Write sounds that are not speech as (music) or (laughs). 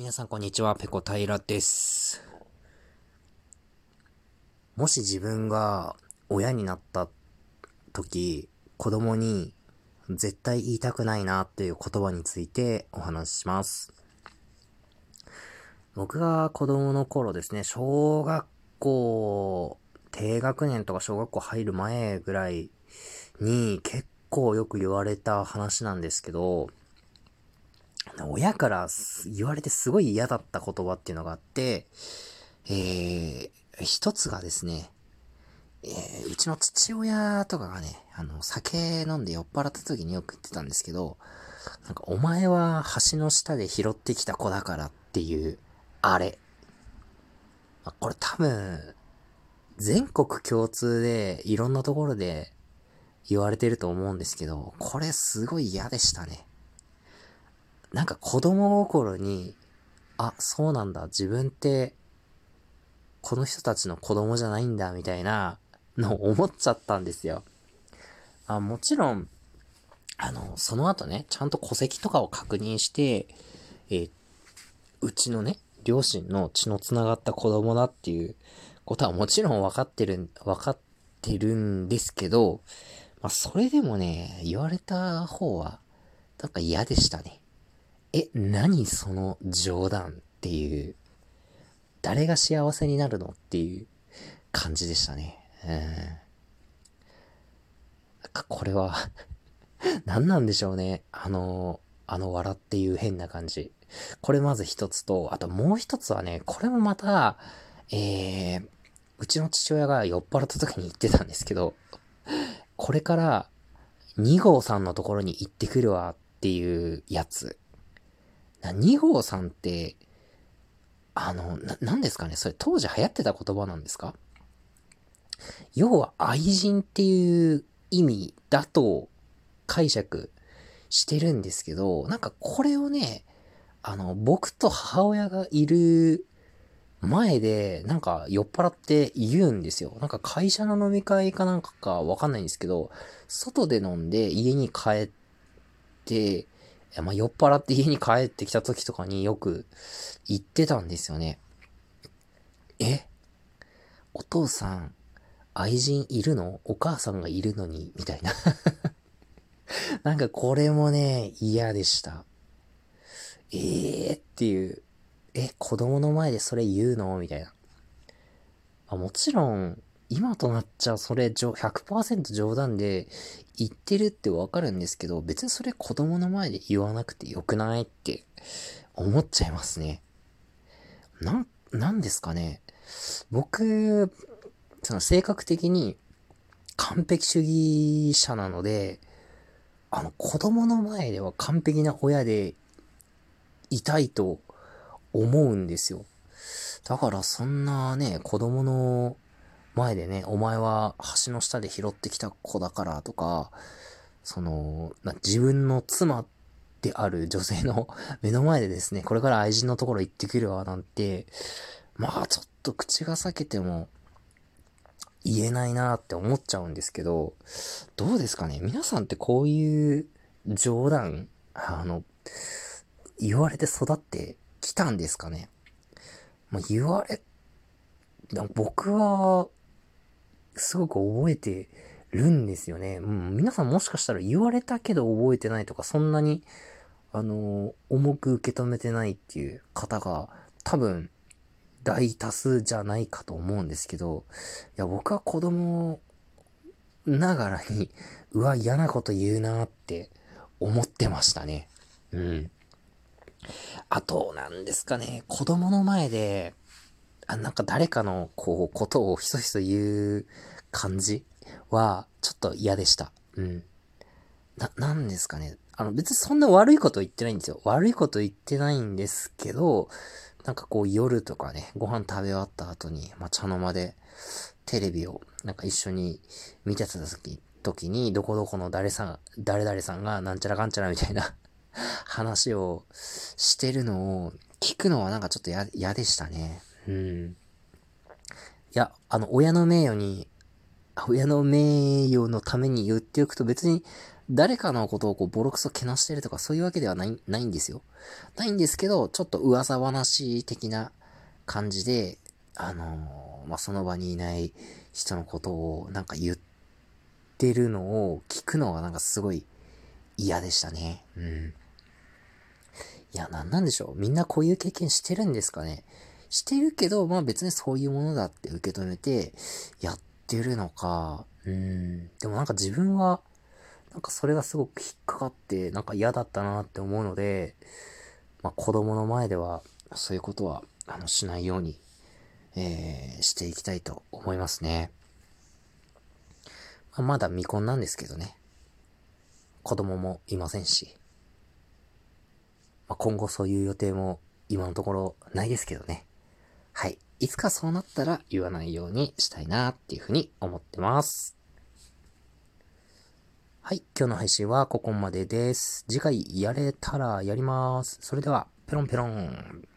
皆さんこんにちは、ペコ平です。もし自分が親になった時、子供に絶対言いたくないなっていう言葉についてお話しします。僕が子供の頃ですね、小学校、低学年とか小学校入る前ぐらいに結構よく言われた話なんですけど、親から言われてすごい嫌だった言葉っていうのがあって、えー、一つがですね、えー、うちの父親とかがね、あの、酒飲んで酔っ払った時によく言ってたんですけど、なんか、お前は橋の下で拾ってきた子だからっていう、あれ。これ多分、全国共通でいろんなところで言われてると思うんですけど、これすごい嫌でしたね。なんか子供心に、あ、そうなんだ、自分って、この人たちの子供じゃないんだ、みたいなのを思っちゃったんですよ。あ、もちろん、あの、その後ね、ちゃんと戸籍とかを確認して、え、うちのね、両親の血の繋がった子供だっていうことはもちろん分かってる、分かってるんですけど、まあ、それでもね、言われた方は、なんか嫌でしたね。え、何その冗談っていう、誰が幸せになるのっていう感じでしたね。うん。なんかこれは (laughs) 何なんでしょうね。あの、あの笑っていう変な感じ。これまず一つと、あともう一つはね、これもまた、えー、うちの父親が酔っ払った時に言ってたんですけど、これから2号さんのところに行ってくるわっていうやつ。2号さんって、あの、な、なんですかねそれ当時流行ってた言葉なんですか？要は愛人っていう意味だと解釈してるんですけど、なんかこれをね、あの、僕と母親がいる前で、なんか酔っ払って言うんですよ。なんか会社の飲み会かなんかかわかんないんですけど、外で飲んで家に帰って、まあ、酔っ払って家に帰ってきた時とかによく言ってたんですよね。え？お父さん、愛人いるの？お母さんがいるのに？みたいな (laughs) なんかこれもね、嫌でした。ええー、っていう。え、子供の前でそれ言うの？みたいな。あもちろん、今となっちゃそれ100%冗談で言ってるってわかるんですけど、別にそれ子供の前で言わなくてよくないって思っちゃいますね。な、なんですかね。僕、その性格的に完璧主義者なので、あの子供の前では完璧な親でいたいと思うんですよ。だからそんなね、子供の前でね、お前は橋の下で拾ってきた子だからとか、その、自分の妻である女性の (laughs) 目の前でですね、これから愛人のところ行ってくるわなんて、まあちょっと口が裂けても言えないなって思っちゃうんですけど、どうですかね？皆さんってこういう冗談、あの、言われて育ってきたんですかね？まあ、言われ、僕はすごく覚えてるんですよね。うん、皆さんもしかしたら言われたけど覚えてないとか、そんなに、あの、重く受け止めてないっていう方が多分大多数じゃないかと思うんですけど、いや、僕は子供ながらに、うわ、嫌なこと言うなって思ってましたね。うん。あと、なんですかね、子供の前で、あ、なんか誰かの、こう、ことをひそひそ言う感じは、ちょっと嫌でした。うん。な、なんですかね。あの、別にそんな悪いこと言ってないんですよ。悪いこと言ってないんですけど、なんかこう夜とかね、ご飯食べ終わった後に、まあ、茶の間で、テレビをなんか一緒に見てた時時に、どこどこの誰さん、誰々さんがなんちゃらかんちゃらみたいな話をしてるのを聞くのはなんかちょっと嫌でしたね。うん。いや、あの、親の名誉に、親の名誉のために言っておくと別に誰かのことをこうボロクソけなしてるとかそういうわけではない、ないんですよ。ないんですけど、ちょっと噂話的な感じで、あのー、まあ、その場にいない人のことをなんか言ってるのを聞くのがなんかすごい嫌でしたね。うん。いや、なんなんでしょう。みんなこういう経験してるんですかね。してるけど、まあ別にそういうものだって受け止めてやってるのか。うん。でもなんか自分は、なんかそれがすごく引っかかって、なんか嫌だったなって思うので、まあ子供の前ではそういうことは、あの、しないように、えー、していきたいと思いますね。まあ、まだ未婚なんですけどね。子供もいませんし。まあ、今後そういう予定も今のところないですけどね。はい。いつかそうなったら言わないようにしたいなっていうふうに思ってます。はい。今日の配信はここまでです。次回やれたらやります。それでは、ペロンペロン。